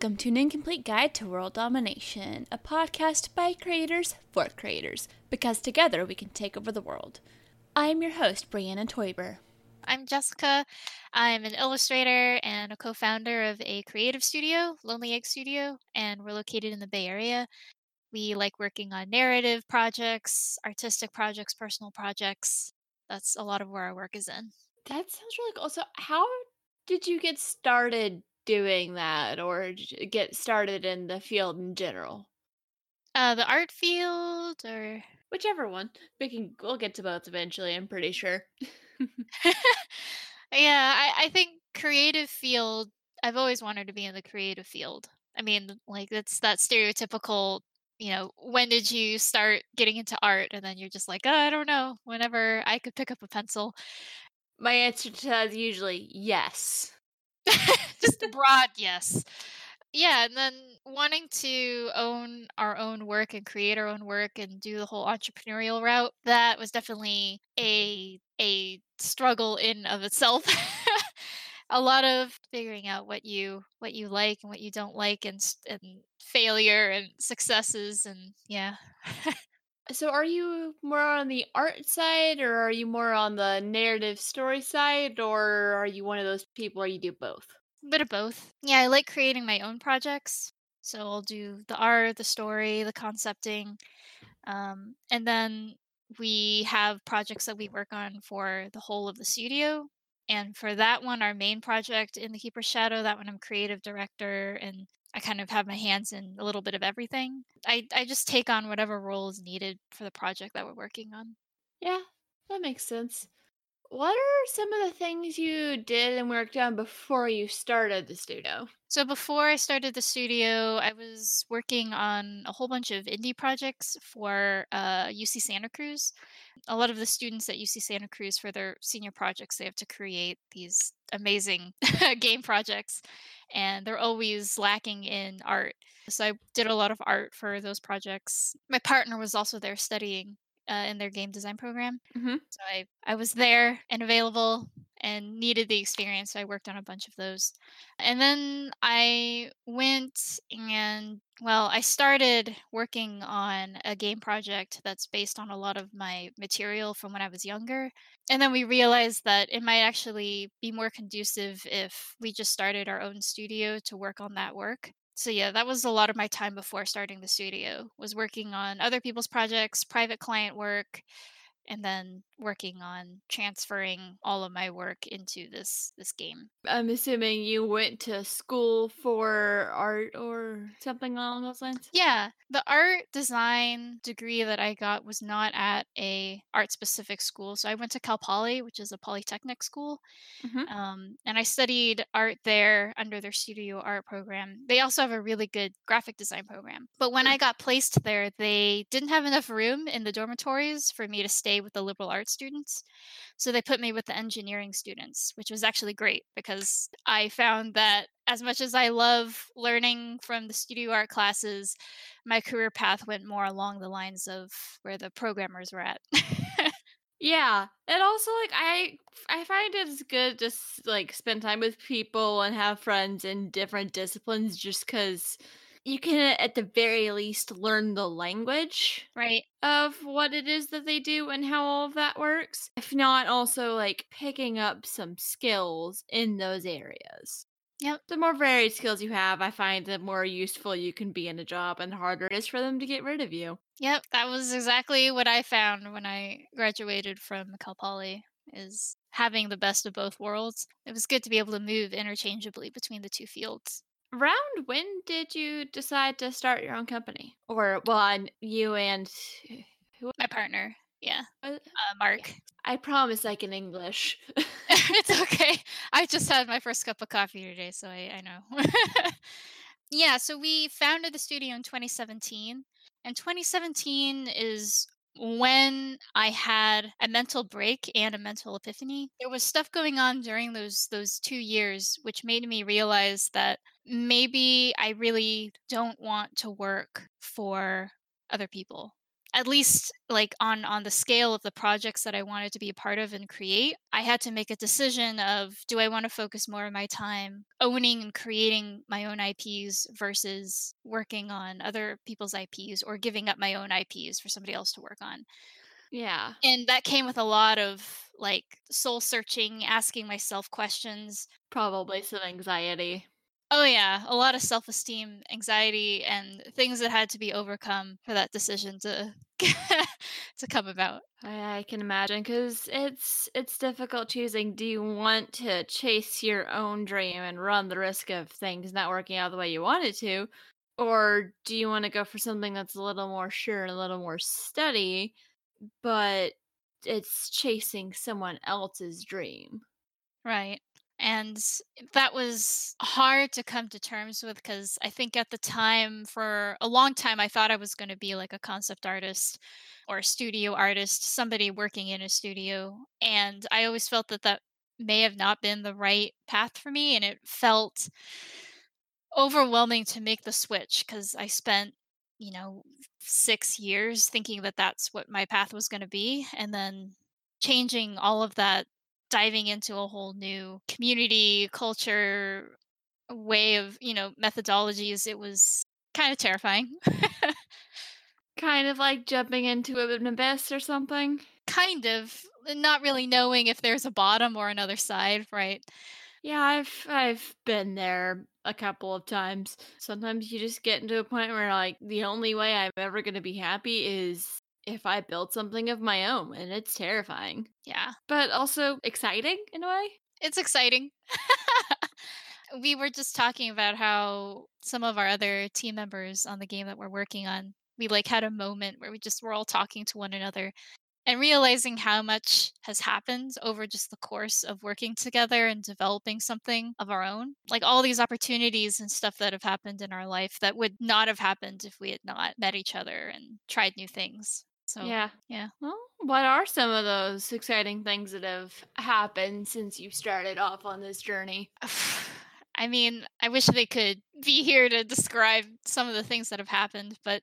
Welcome to an incomplete guide to world domination, a podcast by creators for creators, because together we can take over the world. I am your host, Brianna Toiber. I'm Jessica. I'm an illustrator and a co founder of a creative studio, Lonely Egg Studio, and we're located in the Bay Area. We like working on narrative projects, artistic projects, personal projects. That's a lot of where our work is in. That sounds really cool. So, how did you get started doing that or get started in the field in general? Uh, the art field, or Whichever one. We can we'll get to both eventually, I'm pretty sure. yeah, I, I think creative field. I've always wanted to be in the creative field. I mean, like that's that stereotypical. You know, when did you start getting into art? And then you're just like, oh, I don't know. Whenever I could pick up a pencil, My answer to that is usually yes. just a broad yes. Yeah, and then wanting to own our own work and create our own work and do the whole entrepreneurial route, that was definitely mm-hmm. a a struggle in of itself. a lot of figuring out what you what you like and what you don't like and and failure and successes and yeah. So are you more on the art side or are you more on the narrative story side or are you one of those people where you do both? A bit of both. Yeah, I like creating my own projects. So I'll do the art, the story, the concepting, Um, and then we have projects that we work on for the whole of the studio. And for that one, our main project in the Keeper's Shadow, that one I'm creative director and I kind of have my hands in a little bit of everything. I, I just take on whatever role is needed for the project that we're working on. Yeah, that makes sense. What are some of the things you did and worked on before you started the studio? So before I started the studio, I was working on a whole bunch of indie projects for uh, UC Santa Cruz. A lot of the students at UC Santa Cruz, for their senior projects, they have to create these amazing game projects, and they're always lacking in art. So I did a lot of art for those projects. My partner was also there studying uh, in their game design program. Mm-hmm. So I, I was there and available and needed the experience. So I worked on a bunch of those. And then I went and, well, I started working on a game project that's based on a lot of my material from when I was younger. And then we realized that it might actually be more conducive if we just started our own studio to work on that work. So yeah, that was a lot of my time before starting the studio was working on other people's projects, private client work, and then working on transferring all of my work into this this game. I'm assuming you went to school for art or something along those lines. Yeah, the art design degree that I got was not at a art specific school. So I went to Cal Poly, which is a polytechnic school, Mm-hmm. um, and I studied art there under their studio art program. They also have a really good graphic design program. But when. I got placed there, they didn't have enough room in the dormitories for me to stay with the liberal arts students. So they put me with the engineering students, which was actually great because I found that as much as I love learning from the studio art classes, my career path went more along the lines of where the programmers were at. Yeah, and also like I I find it's good to like spend time with people and have friends in different disciplines just cuz you can at the very least learn the language right. of what it is that they do and how all of that works. If not also like picking up some skills in those areas. Yep. The more varied skills you have, I find the more useful you can be in a job and the harder it is for them to get rid of you. Yep, that was exactly what I found when I graduated from Cal Poly is having the best of both worlds. It was good to be able to move interchangeably between the two fields. Around when did you decide to start your own company? Or well, and you and who? My partner, yeah, uh, uh, Mark. I promise I can English. it's okay. I just had my first cup of coffee today, so I, I know. yeah, so we founded the studio in 2017, and 2017 is when I had a mental break and a mental epiphany. There was stuff going on during those those 2 years which made me realize that maybe I really don't want to work for other people. At least like on on the scale of the projects that I wanted to be a part of and create, I had to make a decision of do I want to focus more of my time owning and creating my own IPs versus working on other people's IPs or giving up my own IPs for somebody else to work on. Yeah. And that came with a lot of like soul searching, asking myself questions. Probably some anxiety. Oh yeah, a lot of self-esteem, anxiety, and things that had to be overcome for that decision to to come about. I, I can imagine because it's it's difficult choosing. Do you want to chase your own dream and run the risk of things not working out the way you wanted to, or do you want to go for something that's a little more sure and a little more steady, but it's chasing someone else's dream? Right. And that was hard to come to terms with because I think at the time, for a long time, I thought I was going to be like a concept artist or a studio artist, somebody working in a studio. And I always felt that that may have not been the right path for me. And it felt overwhelming to make the switch because I spent, you know, six years thinking that that's what my path was going to be. And then changing all of that diving into a whole new community, culture, way of, you know, methodologies, it was kind of terrifying. Kind of like jumping into an abyss or something. kind of uh, not really knowing if there's a bottom or another side, right? Yeah, I've I've been there a couple of times. Sometimes you just get into a point where like the only way I'm ever going to be happy is if I build something of my own, and it's terrifying, Yeah. but also exciting in a way. It's exciting. we were just talking about how some of our other team members on the game that we're working on, we like had a moment where we just were all talking to one another and realizing how much has happened over just the course of working together and developing something of our own. Like all these opportunities and stuff that have happened in our life that would not have happened if we had not met each other and tried new things. So, Yeah. yeah. Well, what are some of those exciting things that have happened since you started off on this journey? I mean, I wish they could be here to describe some of the things that have happened, but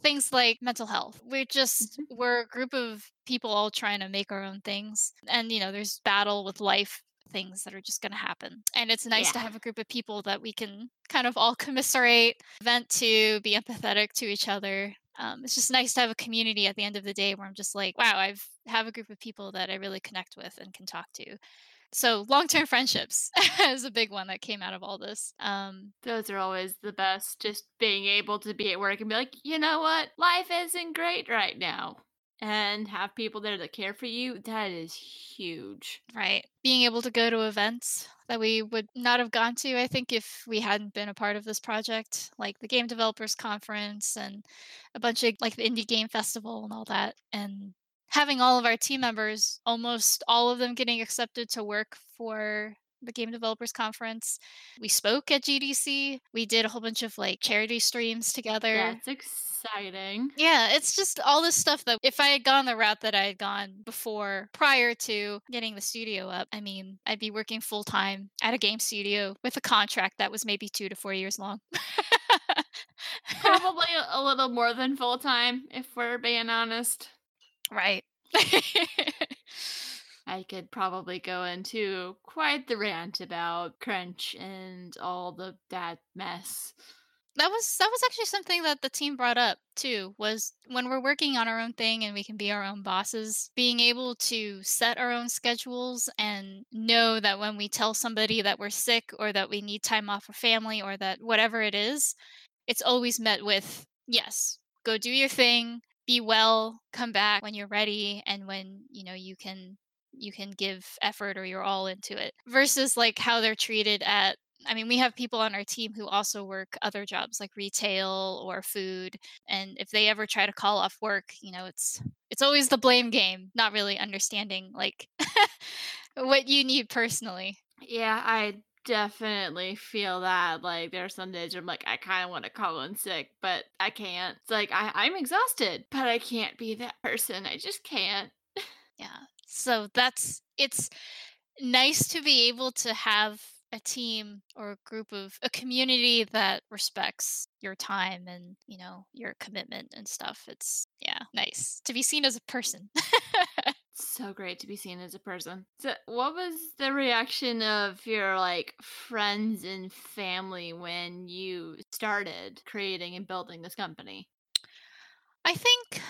things like mental health. We're just Mhm. we're a group of people all trying to make our own things. And you know, there's battle with life things that are just going to happen. And it's nice to have a group of people that we can kind of all commiserate, vent to, be empathetic to each other. Um, it's just nice to have a community at the end of the day where I'm just like, wow, I've have a group of people that I really connect with and can talk to. So long-term friendships is a big one that came out of all this. Um, Those are always the best. Just being able to be at work and be like, you know what? Life isn't great right now. And have people there that care for you. That is huge. right. Being able to go to events that we would not have gone to, I think, if we hadn't been a part of this project, like the Game Developers Conference and a bunch of like the Indie Game Festival and all that. And having all of our team members, almost all of them getting accepted to work for the Game Developers Conference. We spoke at GDC. We did a whole bunch of like charity streams together. That's exciting. Yeah, it's just all this stuff that if I had gone the route that I had gone before, prior to getting the studio up, I mean, I'd be working full time at a game studio with a contract that was maybe two to four years long. Probably a- little more than full time, if we're being honest. right. I could probably go into quite the rant about crunch and all the that mess. that was that was actually something that the team brought up too was when we're working on our own thing and we can be our own bosses being able to set our own schedules and know that when we tell somebody that we're sick or that we need time off for family or that whatever it is it's always met with yes go do your thing be well come back when you're ready and when you know you can you can give effort or you're all into it versus like how they're treated at I mean, we have people on our team who also work other jobs like retail or food, and if they ever try to call off work, you know, it's it's always the blame game, not really understanding like what you need personally. Yeah, I definitely feel that. Like, there are some days I'm like, I kind of want to call in sick, but I can't. It's like I, I'm exhausted, but I can't be that person. I just can't. Yeah. So that's it's nice to be able to have a team or a group of a community that respects your time and, you know, your commitment and stuff. It's yeah, nice to be seen as a person. So great to be seen as a person. So, what was the reaction of your like friends and family when you started creating and building this company? I think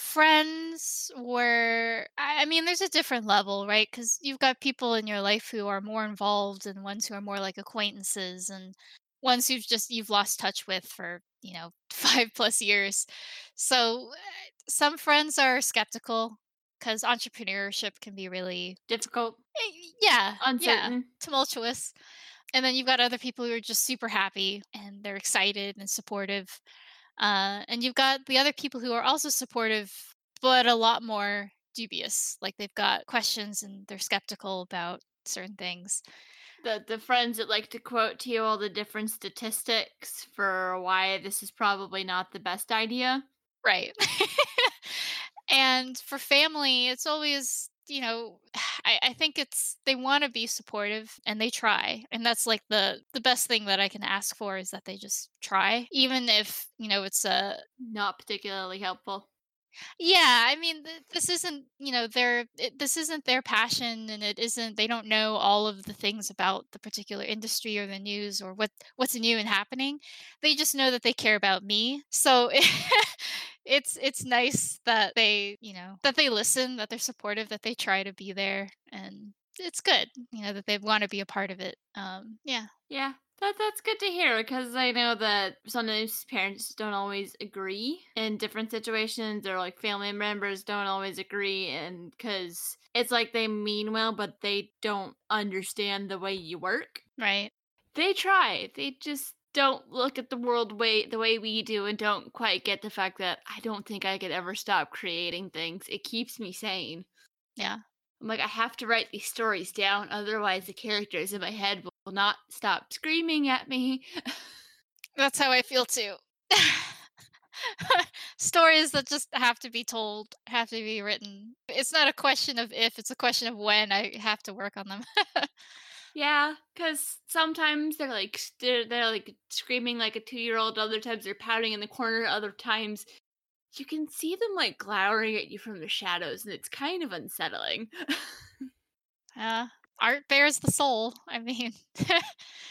friends were I mean, there's a different level, right? Because you've got people in your life who are more involved and ones who are more like acquaintances and ones who've just you've lost touch with for, you know, 5 plus years. So, eh, some friends are skeptical because entrepreneurship can be really Difficult, eh, yeah, yeah, uncertain. tumultuous. And then you've got other people who are just super happy and they're excited and supportive. Uh, and you've got the other people who are also supportive, but a lot more dubious. Like they've got questions and they're skeptical about certain things. The the friends that like to quote to you all the different statistics for why this is probably not the best idea. Right. and for family, it's always, you know, I, I think it's they want to be supportive and they try. And that's like the the best thing that I can ask for is that they just try. Even if, you know, it's a Not particularly helpful. Yeah, I mean, th- this isn't, you know, their it, this isn't their passion, and it isn't. They don't know all of the things about the particular industry or the news or what what's new and happening. They just know that they care about me. So it's it's nice that they, you know, that they listen, that they're supportive, that they try to be there, and it's good, you know, that they want to be a part of it. Um, yeah, Yeah, that that's good to hear because I know that sometimes parents don't always agree in different situations, or like family members don't always agree, and because it's like they mean well, but they don't understand the way you work. right. They try. They just don't look at the world way the way we do, and don't quite get the fact that I don't think I could ever stop creating things. It keeps me sane. Yeah. I'm like, I have to write these stories down, otherwise the characters in my head will not stop screaming at me. That's how I feel too. Stories that just have to be told, have to be written. It's not a question of if, it's a question of when I have to work on them. yeah, because sometimes they're like they're, they're like screaming like a two year old. Other times they're pouting in the corner. Other times you can see them like glowering at you from the shadows, and it's kind of unsettling. uh, art bears the soul. I mean,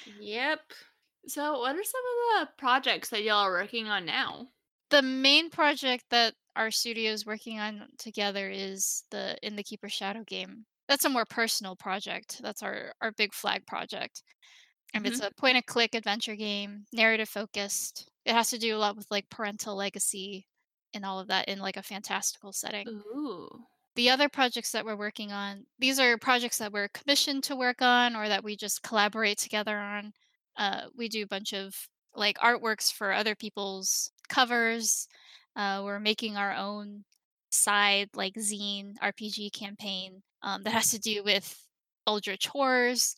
yep. So, what are some of the projects that y'all are working on now? the main project that our studio is working on together is the In the Keeper Shadow game. That's a more personal project. That's our, our big flag project. And it's hmm a point and click adventure game, narrative focused. It has to do a lot with like parental legacy and all of that in like a fantastical setting. Ooh. The other projects that we're working on, these are projects that we're commissioned to work on or that we just collaborate together on. Uh, we do a bunch of like artworks for other people's covers. Uh, we're making our own side like zine RPG campaign um, that has to do with Eldritch horrors.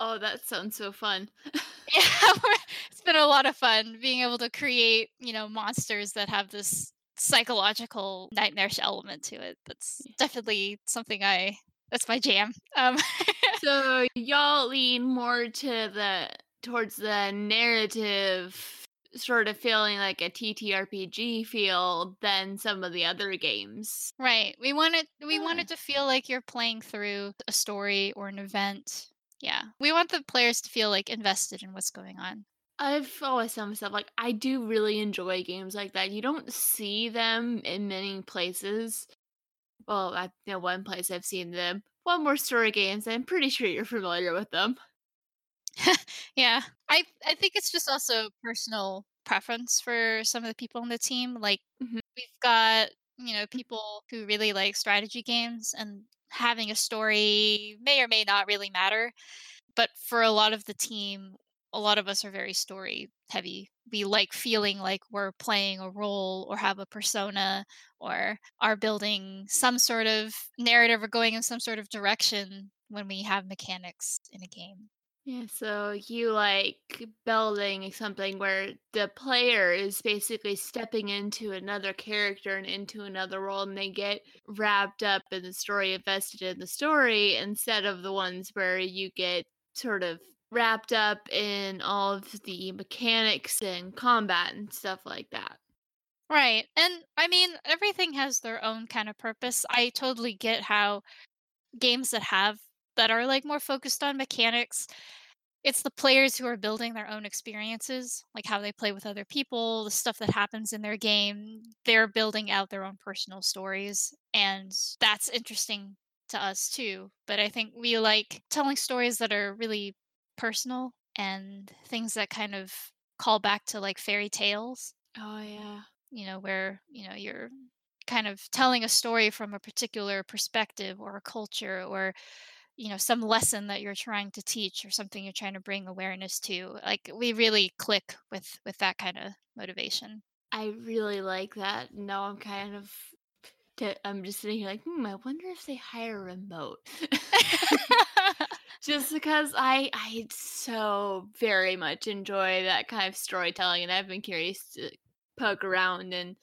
Oh, that sounds so fun. Yeah, it's been a lot of fun being able to create, you know, monsters that have this psychological nightmarish element to it. That's definitely something I that's my jam. Um So y'all lean more to the towards the narrative sort of feeling like a TTRPG feel than some of the other games. right. We wanted we Yeah. wanted to feel like you're playing through a story or an event. Yeah. We want the players to feel like invested in what's going on. I've always told myself like I do really enjoy games like that. You don't see them in many places. Well, I know one place I've seen them. One more story games. I'm pretty sure you're familiar with them. Yeah. I I think it's just also personal preference for some of the people on the team. Like Mhm. we've got, you know, people who really like strategy games and having a story may or may not really matter. But for a lot of the team, a lot of us are very story heavy. We like feeling like we're playing a role or have a persona or are building some sort of narrative or going in some sort of direction when we have mechanics in a game. Yeah, so you like building something where the player is basically stepping into another character and into another role, and they get wrapped up in the story, invested in the story, instead of the ones where you get sort of wrapped up in all of the mechanics and combat and stuff like that. Right. And I mean, everything has their own kind of purpose. I totally get how games that have that are like more focused on mechanics, it's the players who are building their own experiences, like how they play with other people, the stuff that happens in their game. They're building out their own personal stories. And that's interesting to us too. But I think we like telling stories that are really personal and things that kind of call back to like fairy tales Oh yeah. you know, where, you know, you're kind of telling a story from a particular perspective or a culture or, you know, some lesson that you're trying to teach or something you're trying to bring awareness to. Like we really click with with that kind of motivation. I really like that. Now I'm kind of i'm just sitting here like, hmm, I wonder if they hire remote. just because I I so very much enjoy that kind of storytelling and I've been curious to poke around in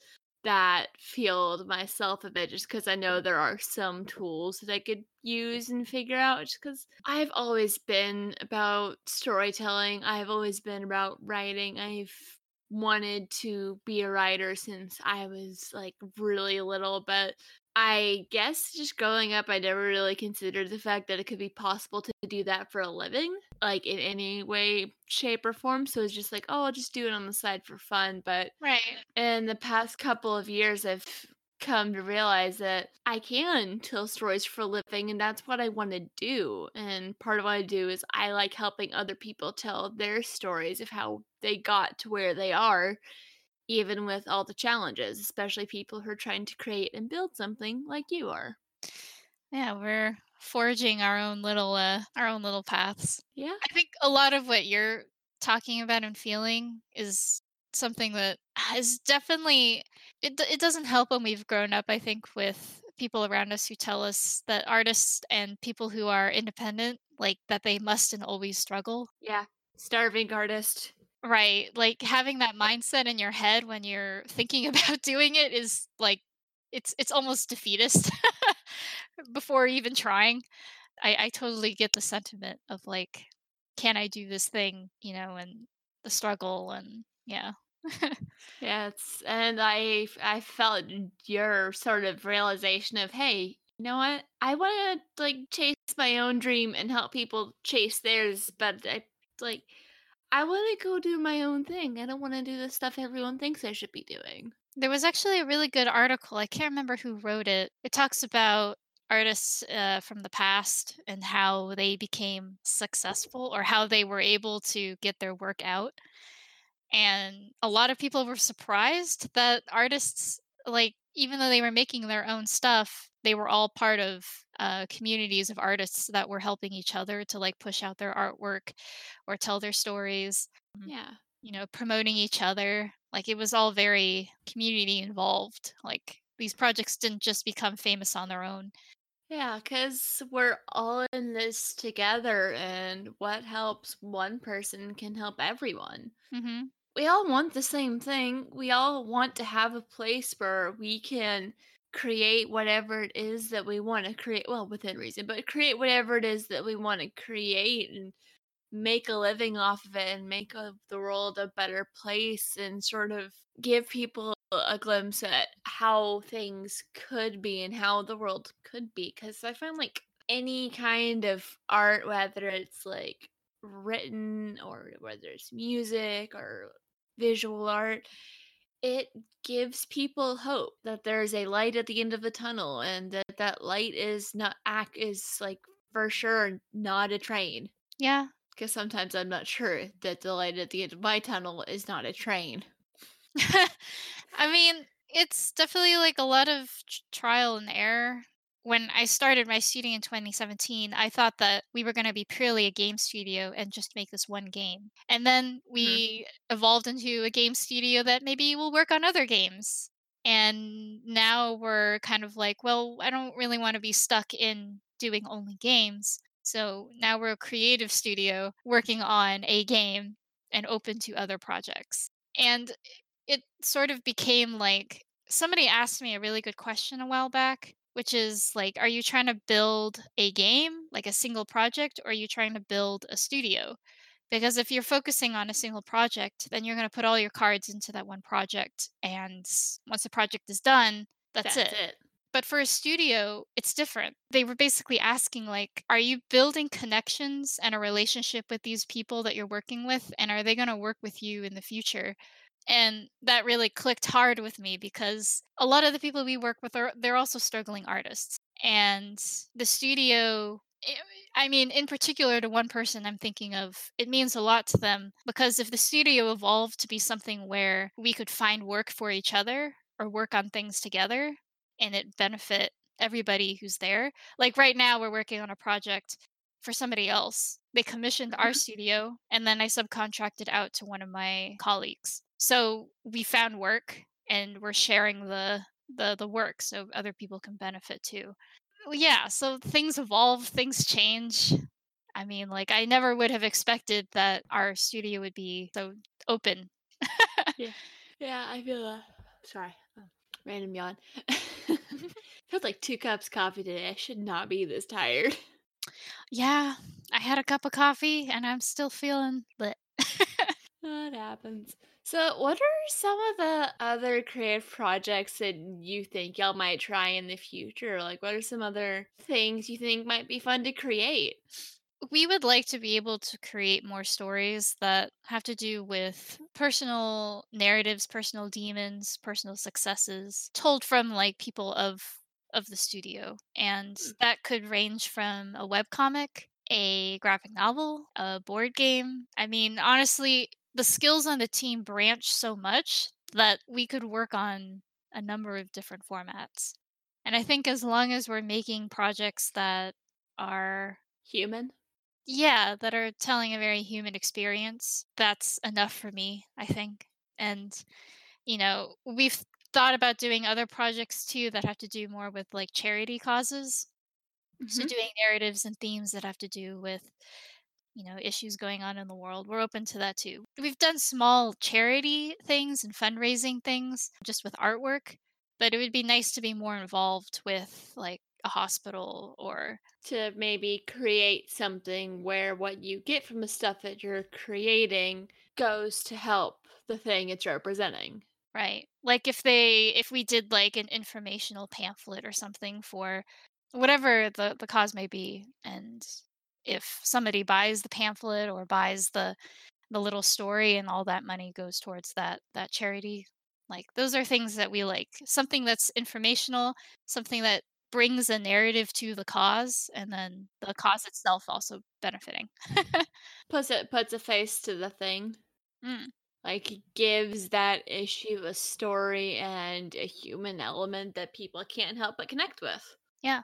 that field myself a bit just because I know there are some tools that I could use and figure out just because I've always been about storytelling. I've always been about writing. I've wanted to be a writer since I was like really little, but I guess just growing up, I never really considered the fact that it could be possible to do that for a living, like in any way, shape, or form. So it's just like, oh, I'll just do it on the side for fun. But right. in the past couple of years, I've come to realize that I can tell stories for a living, and that's what I want to do. And part of what I do is I like helping other people tell their stories of how they got to where they are even with all the challenges, especially people who are trying to create and build something like you are. Yeah, we're forging our own little uh our own little paths. Yeah. I think a lot of what you're talking about and feeling is something that is definitely it it doesn't help when we've grown up I think with people around us who tell us that artists and people who are independent like that they must and always struggle. Yeah. Starving artist. Right. Like having that mindset in your head when you're thinking about doing it is like it's it's almost defeatist before even trying. I I totally get the sentiment of like can I do this thing, you know, and the struggle and yeah. Yeah, it's and I felt your sort of realization of, hey, you know what? I want to like chase my own dream and help people chase theirs, but I like I want to go do my own thing. I don't want to do the stuff everyone thinks I should be doing. There was actually a really good article. I can't remember who wrote it. It talks about artists uh, from the past and how they became successful or how they were able to get their work out. And a lot of people were surprised that artists, like, even though they were making their own stuff, they were all part of uh, communities of artists that were helping each other to like push out their artwork or tell their stories. Mm, Yeah. You know, promoting each other. Like it was all very community involved. Like these projects didn't just become famous on their own. Yeah, because we're all in this together, and what helps one person can help everyone. hmm we all want the same thing. We all want to have a place where we can create whatever it is that we want to create. Well, within reason, but create whatever it is that we want to create and make a living off of it and make the world a better place and sort of give people a glimpse at how things could be and how the world could be. Because I find like any kind of art, whether it's like written or whether it's music or visual art, it gives people hope that there's a light at the end of the tunnel and that that light is not act is like for sure not a train Yeah. because sometimes i'm not sure that the light at the end of my tunnel is not a train I mean, it's definitely like a lot of trial and error. When I started my studio in 2017, I thought that we were going to be purely a game studio and just make this one game. And then Mhm. we evolved into a game studio that maybe will work on other games. And now we're kind of like, well, I don't really want to be stuck in doing only games. So now we're a creative studio working on a game and open to other projects. And it sort of became like somebody asked me a really good question a while back which is like, are you trying to build a game, like a single project, or are you trying to build a studio? Because if you're focusing on a single project, then you're going to put all your cards into that one project. And once the project is done, that's, That's it. it. But for a studio, it's different. They were basically asking, like, are you building connections and a relationship with these people that you're working with? And are they going to work with you in the future? And that really clicked hard with me because a lot of the people we work with are they're also struggling artists. And the studio I I mean, in particular to one person I'm thinking of, it means a lot to them because if the studio evolved to be something where we could find work for each other or work on things together and it benefit everybody who's there. Like right now we're working on a project for somebody else. They commissioned our Mhm. studio and then I subcontracted out to one of my colleagues. So we found work and we're sharing the the the work so other people can benefit too. Yeah, so things evolve, things change. I mean, like I never would have expected that our studio would be so open. Yeah. Yeah, I feel that. Sorry. uh, Random yawn. Feels like two cups coffee today. I should not be this tired. yeah, I had a cup of coffee and I'm still feeling lit. That happens. So, what are some of the other creative projects that you think y'all might try in the future? Like, what are some other things you think might be fun to create? we would like to be able to create more stories that have to do with personal narratives, personal demons, personal successes told from like people of of the studio. And Mm, that could range from a webcomic, a graphic novel, a board game. I mean, honestly, the skills on the team branch so much that we could work on a number of different formats. And I think as long as we're making projects that are Human? yeah, that are telling a very human experience. That's enough for me, I think. And, you know, we've thought about doing other projects too that have to do more with like charity causes. So hmm doing narratives and themes that have to do with, you know, issues going on in the world. We're open to that too. We've done small charity things and fundraising things just with artwork, but it would be nice to be more involved with like a hospital or To maybe create something where what you get from the stuff that you're creating goes to help the thing it's representing. Right. Like if they if we did like an informational pamphlet or something for whatever the the cause may be and if somebody buys the pamphlet or buys the the little story and all that money goes towards that that charity like those are things that we like something that's informational something that brings a narrative to the cause and then the cause itself also benefiting Plus, it puts a face to the thing. mm, Like, gives that issue a story and a human element that people can't help but connect with. yeah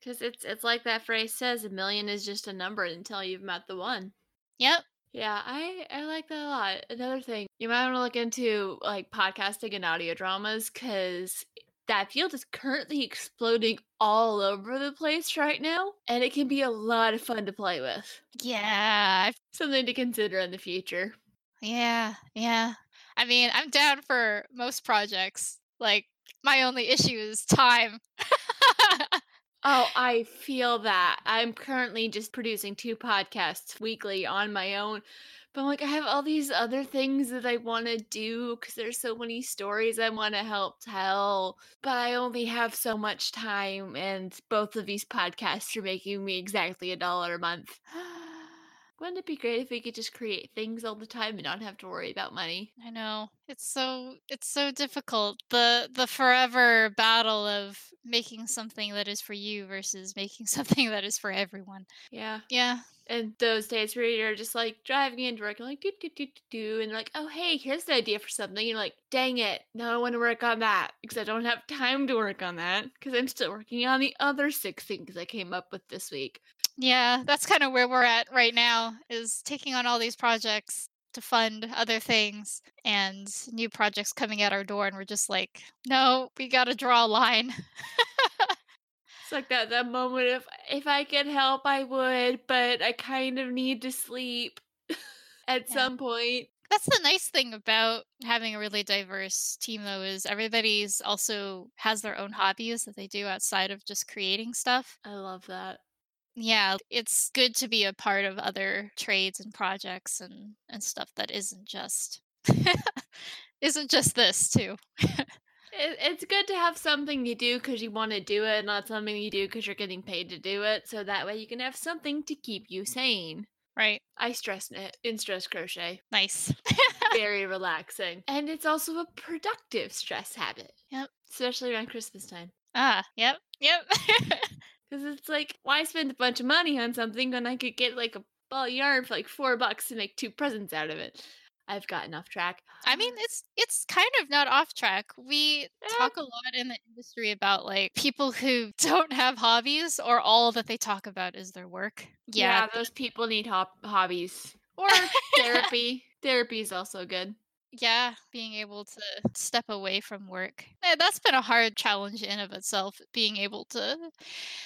Because it's it's like that phrase says, a million is just a number until you've met the one. yep Yeah, I I like that a lot. Another thing, you might want to look into like podcasting and audio dramas because that field is currently exploding all over the place right now, and it can be a lot of fun to play with. yeah Something to consider in the future. Yeah, yeah. I mean, I'm down for most projects. Like, my only issue is time. Oh, I feel that. I'm currently just producing 2 podcasts weekly on my own, but, like, I have all these other things that I wanna do because there's so many stories I wanna help tell, but I only have so much time, and both of these podcasts are making me exactly a dollar a month. Wouldn't it be great if we could just create things all the time and not have to worry about money? I know. It's so it's so difficult. The the forever battle of making something that is for you versus making something that is for everyone. Yeah. Yeah. And those days where you're just like driving into work and like do do do do do and like, oh hey, here's the idea for something. You're like, dang it, now I want to work on that because I don't have time to work on that because I'm still working on the other six things I came up with this week. Yeah, that's kind of where we're at right now is taking on all these projects to fund other things and new projects coming at our door and we're just like, "No, we got to draw a line." It's like that that moment of if I could help, I would, but I kind of need to sleep at Yeah. some point. That's the nice thing about having a really diverse team though is everybody's also has their own hobbies that they do outside of just creating stuff. I love that. Yeah, it's good to be a part of other trades and projects and and stuff that isn't just isn't just this too. It, it's good to have something you do because you want to do it, not something you do because you're getting paid to do it. So that way you can have something to keep you sane. Right. I stress knit in stress crochet. Nice. Very relaxing. And it's also a productive stress habit. Yep. Especially around Christmas time. ah, yep. Yep. Because it's like, why spend a bunch of money on something when I could get like a ball of yarn for like four bucks to make two presents out of it? I've gotten off track. I mean, um it's it's kind of not off track. We talk a lot in the industry about like people who don't have hobbies or all that they talk about is their work. yeah, Yeah. those people need hop- hobbies or therapy. therapy is also good. Yeah, being able to step away from work. Eh, that's been a hard challenge in of itself, being able to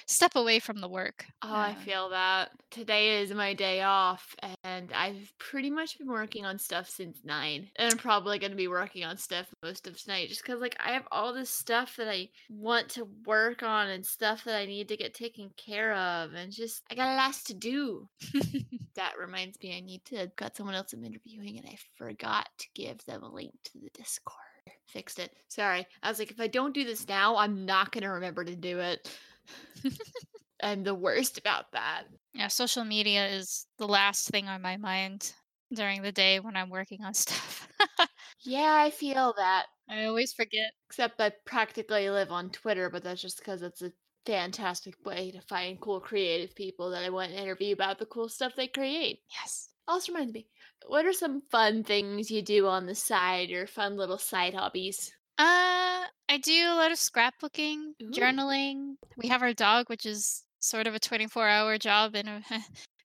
step away from the work. Oh, I Um, feel that. Today is my day off, and I've pretty much been working on stuff since nine. And I'm probably going to be working on stuff most of tonight just because, like, I have all this stuff that I want to work on and stuff that I need to get taken care of. And just, I got lots to do. That reminds me, I need to, got someone else I'm interviewing, and I forgot to give them a link to the Discord. Fixed it. Sorry. I was like, if I don't do this now, I'm not going to remember to do it. I'm the worst about that. yeah, social media is the last thing on my mind during the day when I'm working on stuff. Yeah, I feel that. I always forget. Except I practically live on Twitter, but that's just because it's a fantastic way to find cool creative people that I want to interview about the cool stuff they create. Yes. Also reminds me, what are some fun things you do on the side or fun little side hobbies? Uh, I do a lot of scrapbooking, Ooh. journaling. We have our dog, which is sort of a 24 hour job and a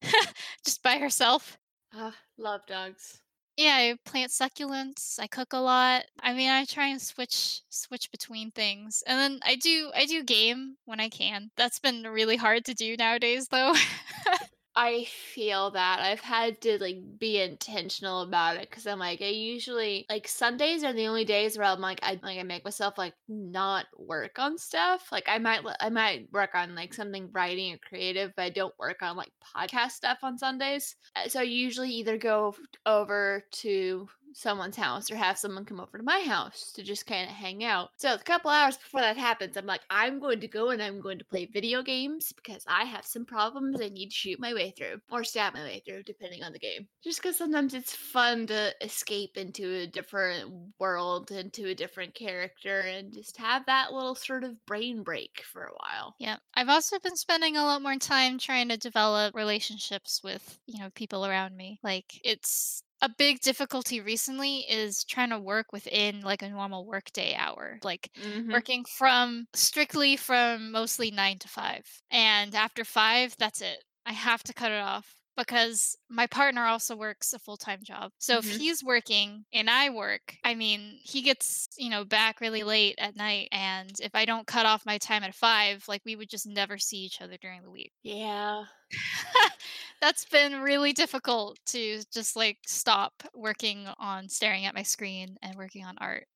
just by herself. Ah, love dogs. Yeah, I plant succulents. I cook a lot. I mean, I try and switch switch between things. And then I do I do game when I can. That's been really hard to do nowadays though. I feel that I've had to like be intentional about it because I'm like I usually like Sundays are the only days where I'm like I like I make myself like not work on stuff. Like I might I might work on like something writing or creative, but I don't work on like podcast stuff on Sundays. Uh, So I usually either go over to someone's house or have someone come over to my house to just kind of hang out. So a couple hours before that happens, I'm like, I'm going to go and I'm going to play video games because I have some problems I need to shoot my way through or stab my way through, depending on the game. Just because sometimes it's fun to escape into a different world, into a different character, and just have that little sort of brain break for a while. Yeah. I've also been spending a lot more time trying to develop relationships with, you know, people around me. Like it's a big difficulty recently is trying to work within like a normal workday hour. Like Mhm. working from strictly from mostly 9 to 5. And after 5, that's it. I have to cut it off because my partner also works a full-time job. So if Mhm. he's working and I work, I mean, he gets, you know, back really late at night and if I don't cut off my time at 5, like we would just never see each other during the week. Yeah. That's been really difficult to just like stop working on staring at my screen and working on art.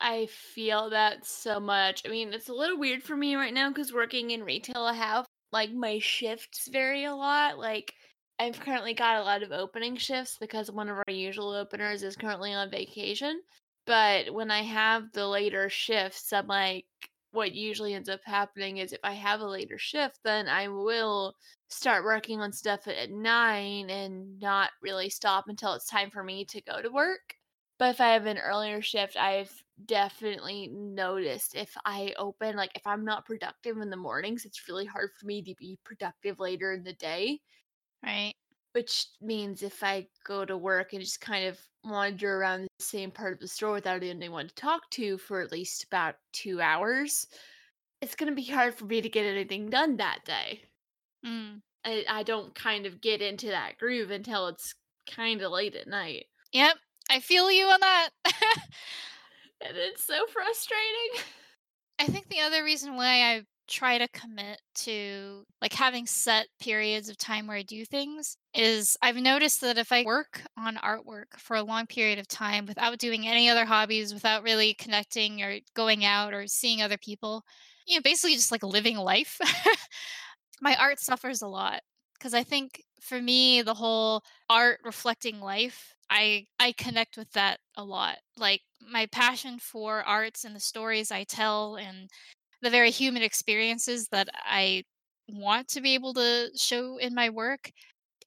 I feel that so much. I mean, it's a little weird for me right now because working in retail, I have like my shifts vary a lot. Like, I've currently got a lot of opening shifts because one of our usual openers is currently on vacation. But when I have the later shifts, I'm like, what usually ends up happening is if I have a later shift, then I will start working on stuff at nine and not really stop until it's time for me to go to work. But if I have an earlier shift, I've definitely noticed if I open, like if I'm not productive in the mornings, it's really hard for me to be productive later in the day. Right? Which means if I go to work and just kind of wander around the same part of the store without anyone to talk to for at least about two hours, it's going to be hard for me to get anything done that day. Mm. I, I don't kind of get into that groove until it's kind of late at night. Yep. I feel you on that. And it's so frustrating. I think the other reason why I try to commit to like having set periods of time where I do things is I've noticed that if I work on artwork for a long period of time without doing any other hobbies, without really connecting or going out or seeing other people, you know, basically just like living life, my art suffers a lot. Because I think for me, the whole art reflecting life, I I connect with that a lot. Like my passion for arts and the stories I tell and the very human experiences that I want to be able to show in my work,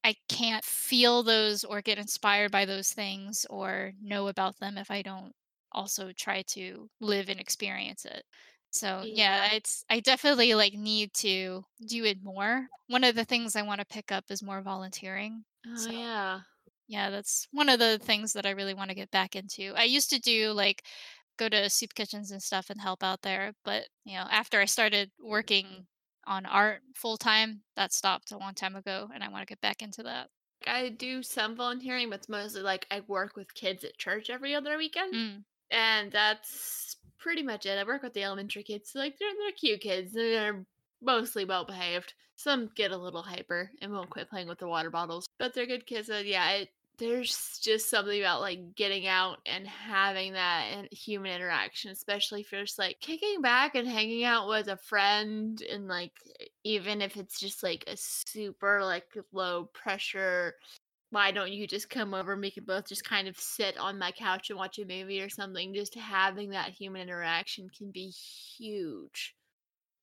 I can't feel those or get inspired by those things or know about them if I don't also try to live and experience it. So, Yeah. yeah, it's I definitely like need to do it more. One of the things I want to pick up is more volunteering. Oh So, yeah. yeah, that's one of the things that I really want to get back into. I used to do like go to soup kitchens and stuff and help out there, but you know, after I started working on art full time, that stopped a long time ago and I want to get back into that. I do some volunteering, but it's mostly like I work with kids at church every other weekend. Mm, And that's pretty much it. I work with the elementary kids. So like they're they're cute kids. They're mostly well behaved. Some get a little hyper and won't quit playing with the water bottles. But they're good kids. So yeah, it, there's just something about like getting out and having that and human interaction, especially if you're just like kicking back and hanging out with a friend and like even if it's just like a super like low pressure why don't you just come over and we can both just kind of sit on my couch and watch a movie or something? Just having that human interaction can be huge.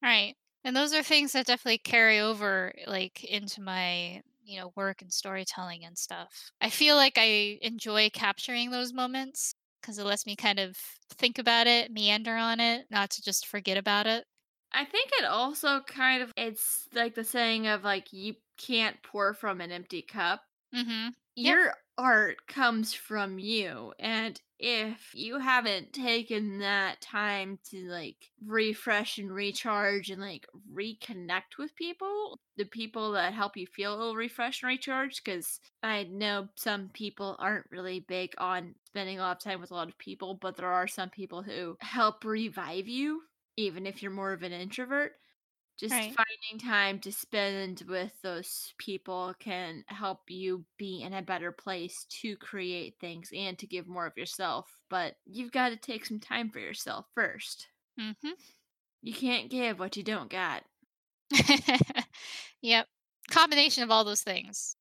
right. And those are things that definitely carry over like into my, you know, work and storytelling and stuff. I feel like I enjoy capturing those moments because it lets me kind of think about it, meander on it, not to just forget about it. I think it also kind of it's like the saying of like you can't pour from an empty cup. Mhm. Yep. Art comes from you and if you haven't taken that time to like refresh and recharge and like reconnect with people, the people that help you feel refreshed and recharged cuz I know some people aren't really big on spending a lot of time with a lot of people, but there are some people who help revive you even if you're more of an introvert just Right. finding time to spend with those people can help you be in a better place to create things and to give more of yourself. But you've got to take some time for yourself first. Mhm. You can't give what you don't got. yep. Combination of all those things.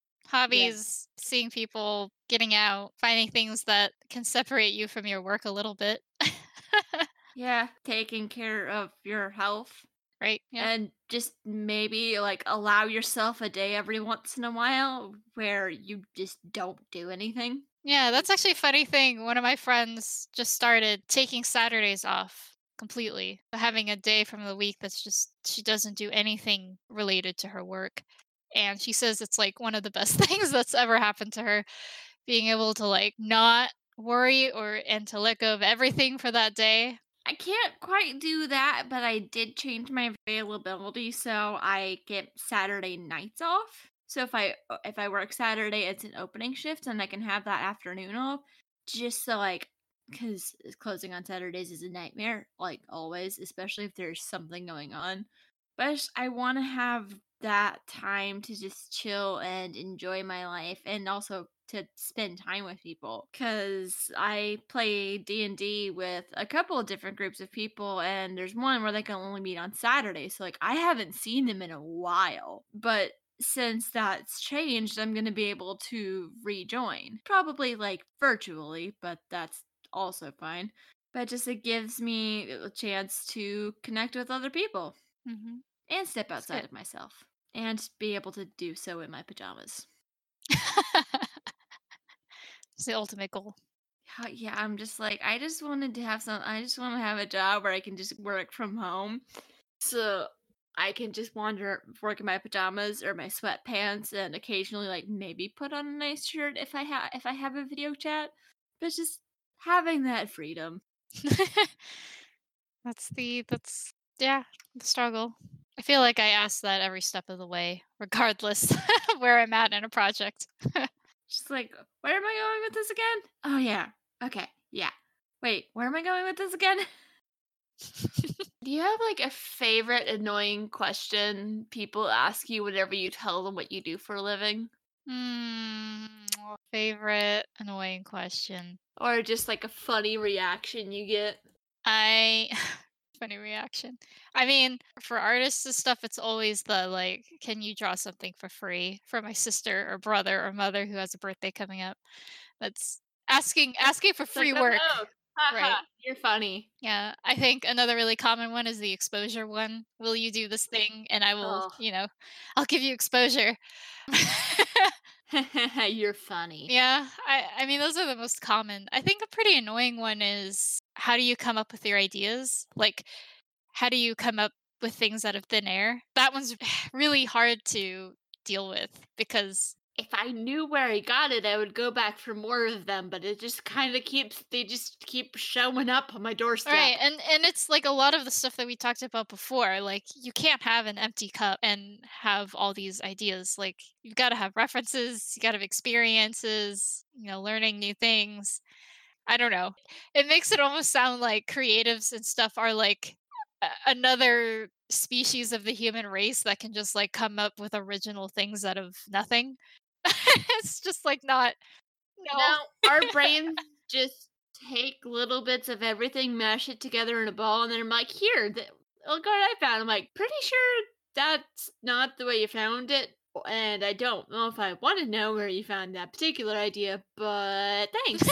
Yeah. Hobbies, seeing people, getting out, finding things that can separate you from your work a little bit. Yeah. Taking care of your health right? Yep. and just maybe like allow yourself a day every once in a while where you just don't do anything. Yeah, that's actually a funny thing. One of my friends just started taking Saturdays off completely, having a day from the week that's just she doesn't do anything related to her work. And she says it's like one of the best things that's ever happened to her, being able to like not worry or and to let go of everything for that day. I can't quite do that, but I did change my availability so I get Saturday nights off. So if I uh, if I work Saturday, it's an opening shift, and I can have that afternoon off, just so like because closing on Saturdays is a nightmare, like always, especially if there's something going on. But I want to have that time to just chill and enjoy my life, and also to spend time with people because I play D&D with a couple of different groups of people and there's one where they can only meet on Saturdays. So like I haven't seen them in a while. But since that's changed, I'm going to be able to rejoin. Probably like virtually, but that's also fine. But just it gives me a chance to connect with other people hmm and step outside of myself and be able to do so in my pajamas. it's the ultimate goal. Yeah, I'm just like, I just wanted to have some I just wanna have a job where I can just work from home, so I can just wander work in my pajamas or my sweatpants and occasionally, like, maybe put on a nice shirt if I have if I have a video chat, but just having that freedom. that's the that's yeah, the struggle. I feel like I ask that every step of the way, regardless where I'm at in a project. Just like, "Where am I going with this again? Oh, yeah. Okay, yeah. Wait, where am I going with this again?" Do you have like a favorite annoying question people ask you whenever you tell them what you do for a living? Hmm, favorite annoying question. Or just like a funny reaction you get? I funny reaction. I mean, for artists and stuff, it's always the like, can you draw something for free for my sister or brother or mother who has a birthday coming up? That's asking asking for like, free "Oh, work. Ha right? ha, you're funny." Yeah, I think another really common one is the exposure one. Will you do this thing? And I will, Oh, you know, I'll give you exposure. you're funny. Yeah, I I mean those are the most common. I think a pretty annoying one is how do you come up with your ideas? Like how do you come up with things out of thin air? That one's really hard to deal with because If I knew where I got it, I would go back for more of them, but it just kinda keeps they just keep showing up on my doorstep. right, and and it's like a lot of the stuff that we talked about before. Like you can't have an empty cup and have all these ideas. Like you've got to have references, you got to have experiences, you know, learning new things. I don't know. It makes it almost sound like creatives and stuff are like another species of the human race that can just like come up with original things out of nothing. it's just like not no. No, our brains just take little bits of everything, mash it together in a ball, and then I'm like, "Here, th look what I found." I'm like, "Pretty sure that's not the way you found it, and I don't know if I wanna know where you found that particular idea, but thanks."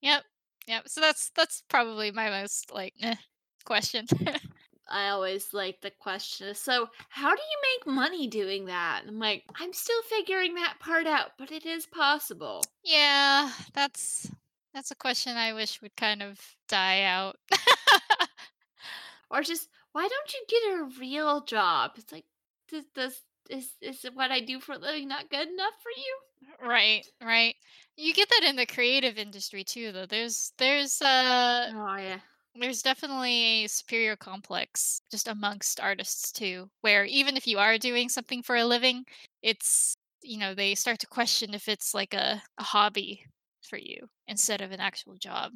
Yep. Yep. So that's that's probably my most like eh, question. I always like the question, "So, how do you make money doing that?" I'm like, "I'm still figuring that part out, but it is possible." yeah, that's that's a question I wish would kind of die out. Or just, "Why don't you get a real job?" It's like, does does is is what I do for a living not good enough for you? right, right. You get that in the creative industry too though. There's there's uh Oh, yeah. there's definitely a superior complex just amongst artists too, where even if you are doing something for a living, it's you know, they start to question if it's like a, a hobby for you instead of an actual job.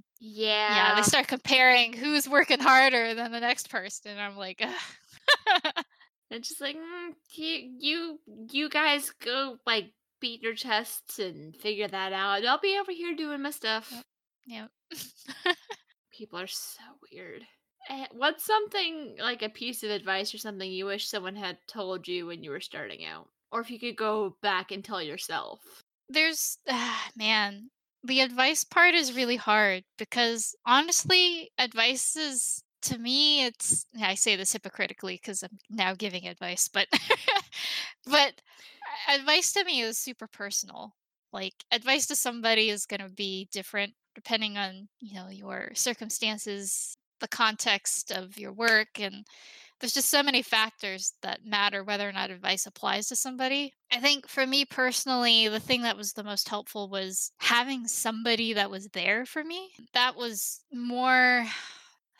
Yeah, Yeah, they start comparing who's working harder than the next person. I'm like, "Ugh." It's just like, "Mm, you you you guys go, like, beat your chests and figure that out. I'll be over here doing my stuff." yep. People are so weird. Eh, what's something like a piece of advice or something you wish someone had told you when you were starting out? Or if you could go back and tell yourself. There's, ah, man, the advice part is really hard because honestly, advice is to me, it's i say this hypocritically because I'm now giving advice, but, but advice to me is super personal. Like, advice to somebody is going to be different depending on, you know, your circumstances, the context of your work, and there's just so many factors that matter whether or not advice applies to somebody. I think for me personally, the thing that was the most helpful was having somebody that was there for me. That was more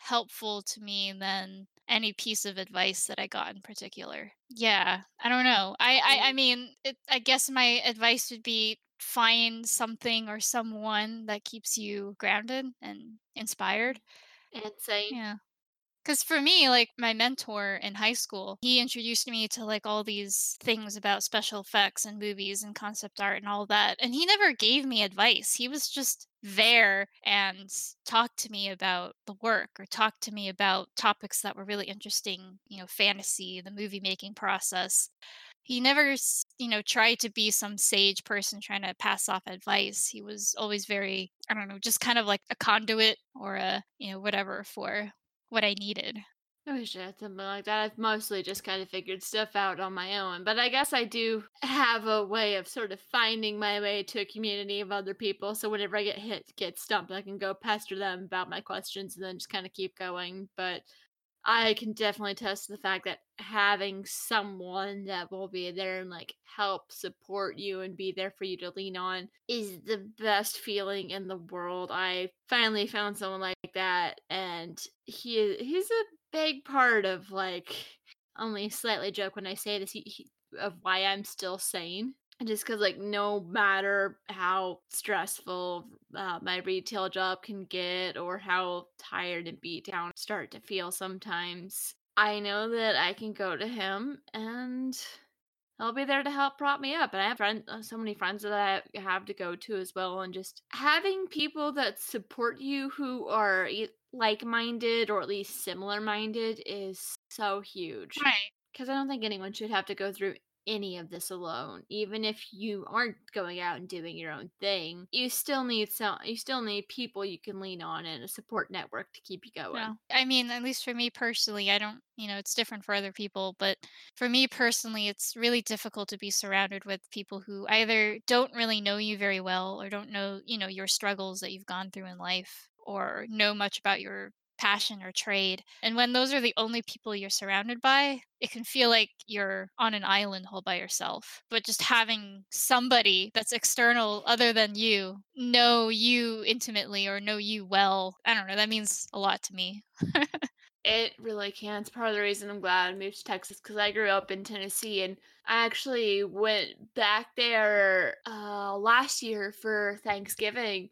helpful to me than any piece of advice that I got in particular. Yeah, I don't know. I I, I mean, it, I guess my advice would be find something or someone that keeps you grounded and inspired. Insane. Yeah. Because for me, like my mentor in high school, he introduced me to like all these things about special effects and movies and concept art and all that. And he never gave me advice. He was just there and talked to me about the work or talked to me about topics that were really interesting, you know, fantasy, the movie making process. He never, you know, tried to be some sage person trying to pass off advice. He was always very, I don't know, just kind of like a conduit or a, you know, whatever for what I needed. I wish I had something like that. I've mostly just kind of figured stuff out on my own, but I guess I do have a way of sort of finding my way to a community of other people. So whenever I get hit, get stumped, I can go pester them about my questions and then just kind of keep going. But I can definitely test the fact that having someone that will be there and like help support you and be there for you to lean on is the best feeling in the world. I finally found someone like that and he he's a big part of like only slightly joke when I say this he, he, of why I'm still sane just because like no matter how stressful uh, my retail job can get or how tired and beat down I start to feel sometimes i know that i can go to him and he'll be there to help prop me up and i have friends uh, so many friends that i have to go to as well and just having people that support you who are like-minded or at least similar minded is so huge Right. because i don't think anyone should have to go through any of this alone. Even if you aren't going out and doing your own thing, you still need some you still need people you can lean on and a support network to keep you going. I mean, at least for me personally, I don't, you know, it's different for other people, but for me personally, it's really difficult to be surrounded with people who either don't really know you very well or don't know, you know, your struggles that you've gone through in life or know much about your passion or trade. And when those are the only people you're surrounded by, it can feel like you're on an island all by yourself. But just having somebody that's external other than you know you intimately or know you well, I don't know, that means a lot to me. It really can. It's part of the reason I'm glad I moved to Texas because I grew up in Tennessee and I actually went back there uh, last year for Thanksgiving.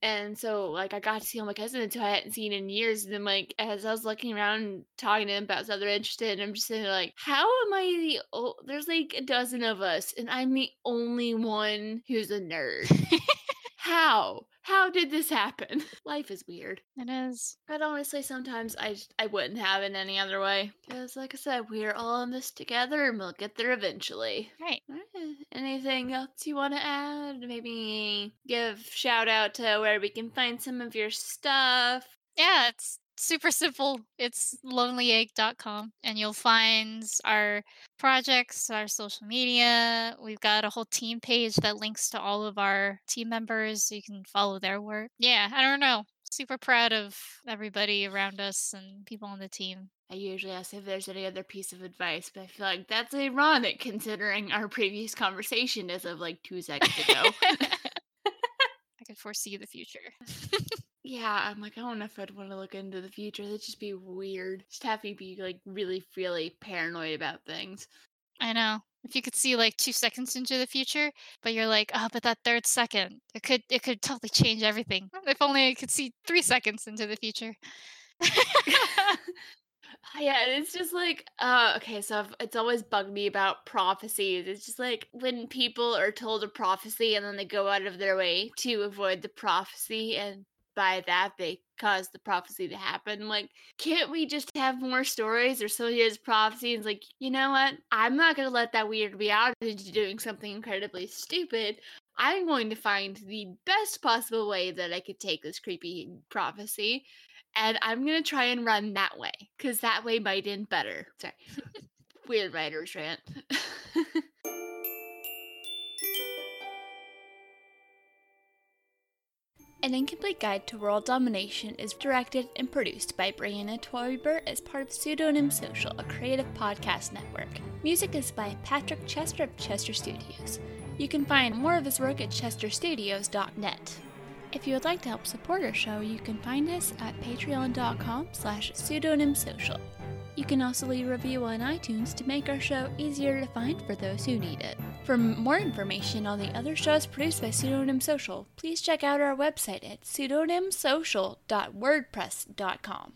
And so, like, I got to see all my cousins who I hadn't seen in years. And then, like, as I was looking around and talking to them about stuff they're interested in, I'm just sitting there like, how am I the o There's like a dozen of us, and I'm the only one who's a nerd. How? How did this happen? Life is weird. It is. But honestly, sometimes I just, I wouldn't have it any other way. Because, like I said, we're all in this together, and we'll get there eventually. Right. Anything else you want to add? Maybe give shout out to where we can find some of your stuff. Yeah, it's super simple. It's lonelyegg.com and you'll find our projects, our social media. We've got a whole team page that links to all of our team members so you can follow their work. Yeah, I don't know. Super proud of everybody around us and people on the team. I usually ask if there's any other piece of advice, but I feel like that's ironic considering our previous conversation as of like two seconds ago. I could foresee the future. yeah, I'm like, I don't know if I'd want to look into the future. That'd just be weird. Just have me be like really, really paranoid about things. I know. If you could see like two seconds into the future, but you're like, oh, but that third second, it could it could totally change everything. If only I could see three seconds into the future. Yeah, it's just like, uh, okay, so I've, it's always bugged me about prophecies. It's just like when people are told a prophecy and then they go out of their way to avoid the prophecy, and by that they caused the prophecy to happen. Like, can't we just have more stories or so here's prophecy? And it's like, you know what? I'm not gonna let that weird be out into doing something incredibly stupid. I'm going to find the best possible way that I could take this creepy prophecy and I'm gonna try and run that way because that way might end better. Sorry, weird writer's rant. An Incomplete Guide to World Domination is directed and produced by Brianna Toiber as part of Pseudonym Social, a creative podcast network. Music is by Patrick Chester of Chester Studios. You can find more of his work at chesterstudios.net. If you would like to help support our show, you can find us at patreon.com slash pseudonymsocial. You can also leave a review on iTunes to make our show easier to find for those who need it. For more information on the other shows produced by Pseudonym Social, please check out our website at pseudonymsocial.wordpress.com.